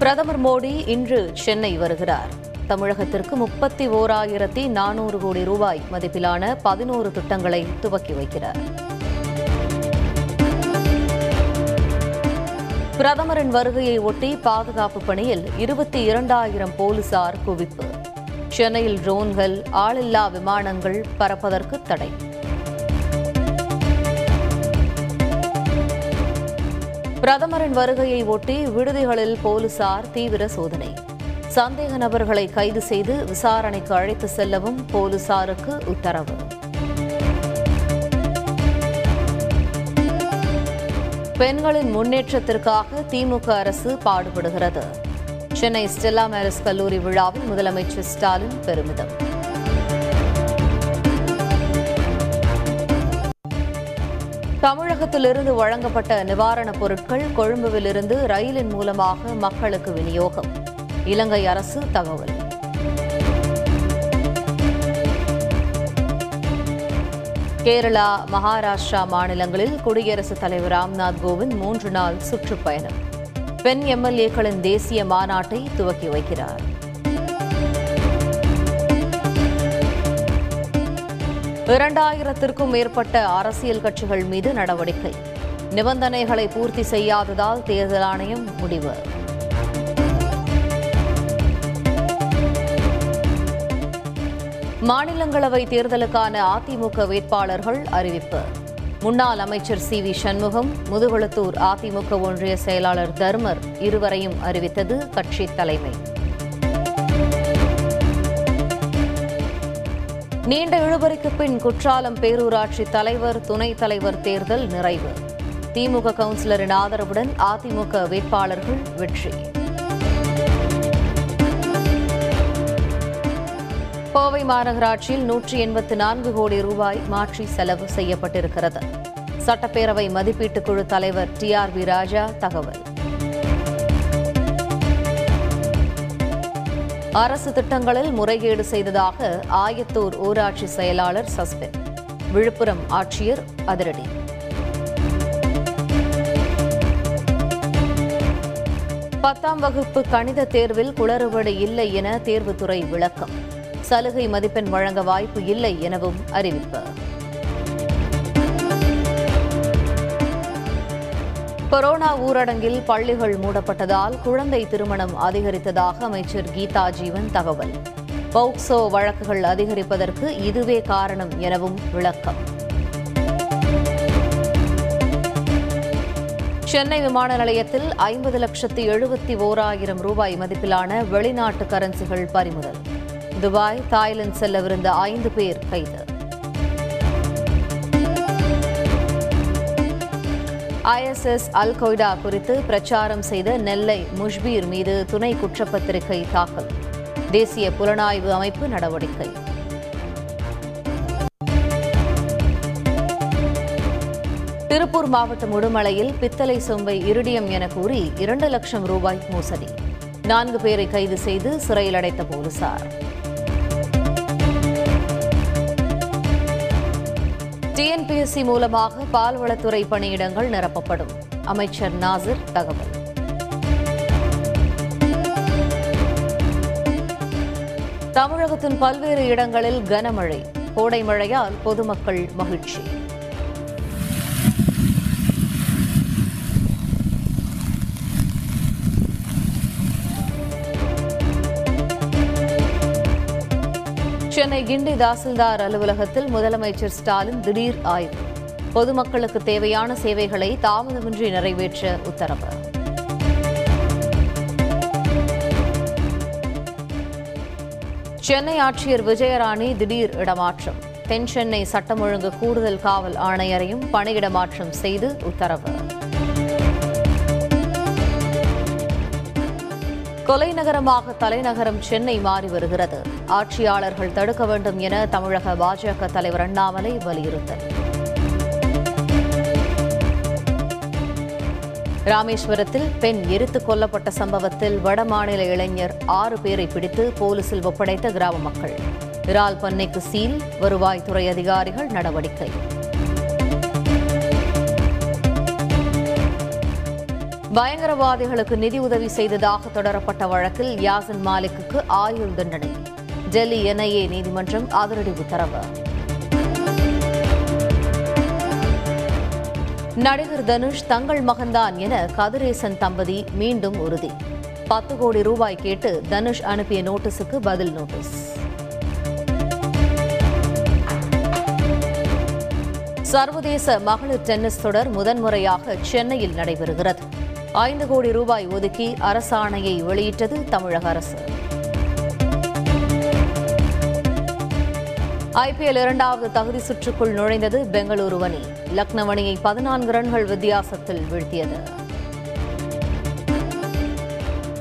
பிரதமர் மோடி இன்று சென்னை வருகிறார். தமிழகத்திற்கு முப்பத்தி ஓராயிரத்தி நானூறு கோடி ரூபாய் மதிப்பிலான பதினோரு திட்டங்களை துவக்கி வைக்கிறார். பிரதமரின் வருகையை ஒட்டி பாதுகாப்பு பணியில் இருபத்தி இரண்டாயிரம் போலீசார் குவிப்பு. சென்னையில் ட்ரோன்கள் ஆளில்லா விமானங்கள் பறப்பதற்கு தடை. பிரதமரின் வருகையை ஒட்டி விடுதிகளில் போலீசார் தீவிர சோதனை. சந்தேக நபர்களை கைது செய்து விசாரணைக்கு அழைத்து செல்லவும் போலீசாருக்கு உத்தரவு. பெண்களின் முன்னேற்றத்திற்காக திமுக அரசு பாடுபடுகிறது. சென்னை ஸ்டெல்லா மேரிஸ் கல்லூரி விழாவில் முதலமைச்சர் ஸ்டாலின் பெருமிதம். தமிழகத்திலிருந்து வழங்கப்பட்ட நிவாரணப் பொருட்கள் கொழும்புவிலிருந்து ரயிலின் மூலமாக மக்களுக்கு விநியோகம். இலங்கை அரசு தகவல். கேரளா மகாராஷ்டிரா மாநிலங்களில் குடியரசுத் தலைவர் ராம்நாத் கோவிந்த் மூன்று நாள் சுற்றுப்பயணம். பெண் எம்எல்ஏக்களின் தேசிய மாநாட்டை துவக்கி வைக்கிறார். இரண்டாயிரத்திற்கும் மேற்பட்ட அரசியல் கட்சிகள் மீது நடவடிக்கை. நிபந்தனைகளை பூர்த்தி செய்யாததால் தேர்தல் ஆணையம் முடிவு. மாநிலங்களவை தேர்தலுக்கான அதிமுக வேட்பாளர்கள் அறிவிப்பு. முன்னாள் அமைச்சர் சி வி சண்முகம் முதுகுளத்தூர் அதிமுக ஒன்றிய செயலாளர் தர்மர் இருவரையும் அறிவித்தது கட்சி தலைமை. நீண்ட இழுபறிக்கு பின் குற்றாலம் பேரூராட்சி தலைவர் துணைத் தலைவர் தேர்தல் நிறைவு. திமுக கவுன்சிலரின் ஆதரவுடன் அதிமுக வேட்பாளர்கள் வெற்றி. கோவை மாநகராட்சியில் நூற்றி எண்பத்து நான்கு கோடி ரூபாய் மாற்றி செலவு செய்யப்பட்டிருக்கிறது. சட்டப்பேரவை மதிப்பீட்டுக் குழு தலைவர் டி ஆர் வி ராஜா தகவல். அரசு திட்டங்களில் முறைகேடு செய்ததாக ஆயத்தூர் ஊராட்சி செயலாளர் சஸ்பெண்ட் விழுப்புரம் ஆட்சியர் அதிரடி. பத்தாம் வகுப்பு கணித தேர்வில் குளறுபடி இல்லை என தேர்வுத்துறை விளக்கம். சலுகை மதிப்பெண் வழங்க வாய்ப்பு இல்லை எனவும் அறிவிப்பு. கொரோனா ஊரடங்கில் பள்ளிகள் மூடப்பட்டதால் குழந்தை திருமணம் அதிகரித்ததாக அமைச்சர் கீதா ஜீவன் தகவல். பௌக்சோ வழக்குகள் அதிகரிப்பதற்கு இதுவே காரணம் எனவும் விளக்கம். சென்னை விமான நிலையத்தில் ஐம்பது லட்சத்து எழுபத்தி ஓராயிரம் ரூபாய் மதிப்பிலான வெளிநாட்டு கரன்சிகள் பறிமுதல். துபாய் தாய்லாந்து செல்லவிருந்த ஐந்து பேர் கைது. ஐஎஸ்எஸ் அல் கொய்டா குறித்து பிரச்சாரம் செய்த நெல்லை முஷ்பீர் மீது துணை குற்றப்பத்திரிகை தாக்கல். தேசிய புலனாய்வு அமைப்பு நடவடிக்கை. திருப்பூர் மாவட்டம் உடுமலையில் பித்தளை சொம்பை இருடியம் என கூறி இரண்டு லட்சம் ரூபாய் மோசடி. நான்கு பேரை கைது செய்து சிறையில் அடைத்த போலீசார். டிஎன்பிஎஸ்சி மூலமாக பால்வளத்துறை பணியிடங்கள் நிரப்பப்படும். அமைச்சர் நாசிர் தகவல். தமிழகத்தின் பல்வேறு இடங்களில் கனமழை. கோடை மழையால் பொதுமக்கள் மகிழ்ச்சி. சென்னை கிண்டி தாசில்தார் அலுவலகத்தில் முதலமைச்சர் ஸ்டாலின் திடீர் ஆய்வு. பொதுமக்களுக்கு தேவையான சேவைகளை தாமதமின்றி நிறைவேற்ற உத்தரவு. சென்னை ஆட்சியர் விஜயராணி திடீர் இடமாற்றம். தென் சென்னை சட்டம் ஒழுங்கு கூடுதல் காவல் ஆணையரையும் பணியிடமாற்றம் செய்து உத்தரவு. கொலை நகரமாக தலைநகரம் சென்னை மாறி வருகிறது. ஆட்சியாளர்கள் தடுக்க வேண்டும் என தமிழக பாஜக தலைவர் அண்ணாமலை வலியுறுத்தல். ராமேஸ்வரத்தில் பெண் எரித்துக் கொல்லப்பட்ட சம்பவத்தில் வடமாநில இளைஞர் ஆறு பேரை பிடித்து போலீசில் ஒப்படைத்த கிராம மக்கள். இறால் பண்ணைக்கு சீல் வருவாய்த்துறை அதிகாரிகள் நடவடிக்கை. பயங்கரவாதிகளுக்கு நிதி உதவி செய்ததாக தொடரப்பட்ட வழக்கில் யாசின் மாலிக்கு ஆயுள் தண்டனை. டெல்லி என்ஐஏ நீதிமன்றம் அதிரடி உத்தரவு. நடிகர் தனுஷ் தங்கள் மகன்தான் என கதிரேசன் தம்பதி மீண்டும் உறுதி. பத்து கோடி ரூபாய் கேட்டு தனுஷ் அனுப்பிய நோட்டீஸுக்கு பதில் நோட்டீஸ். சர்வதேச மகளிர் டென்னிஸ் தொடர் முதன்முறையாக சென்னையில் நடைபெறுகிறது. ஐந்து கோடி ரூபாய் ஒதுக்கி அரசாணையை வெளியிட்டது தமிழக அரசு. ஐபிஎல் இரண்டாவது தகுதி சுற்றுக்குள் நுழைந்தது பெங்களூரு அணி. லக்னவணியை பதினான்கு ரன்கள் வித்தியாசத்தில் வீழ்த்தியது.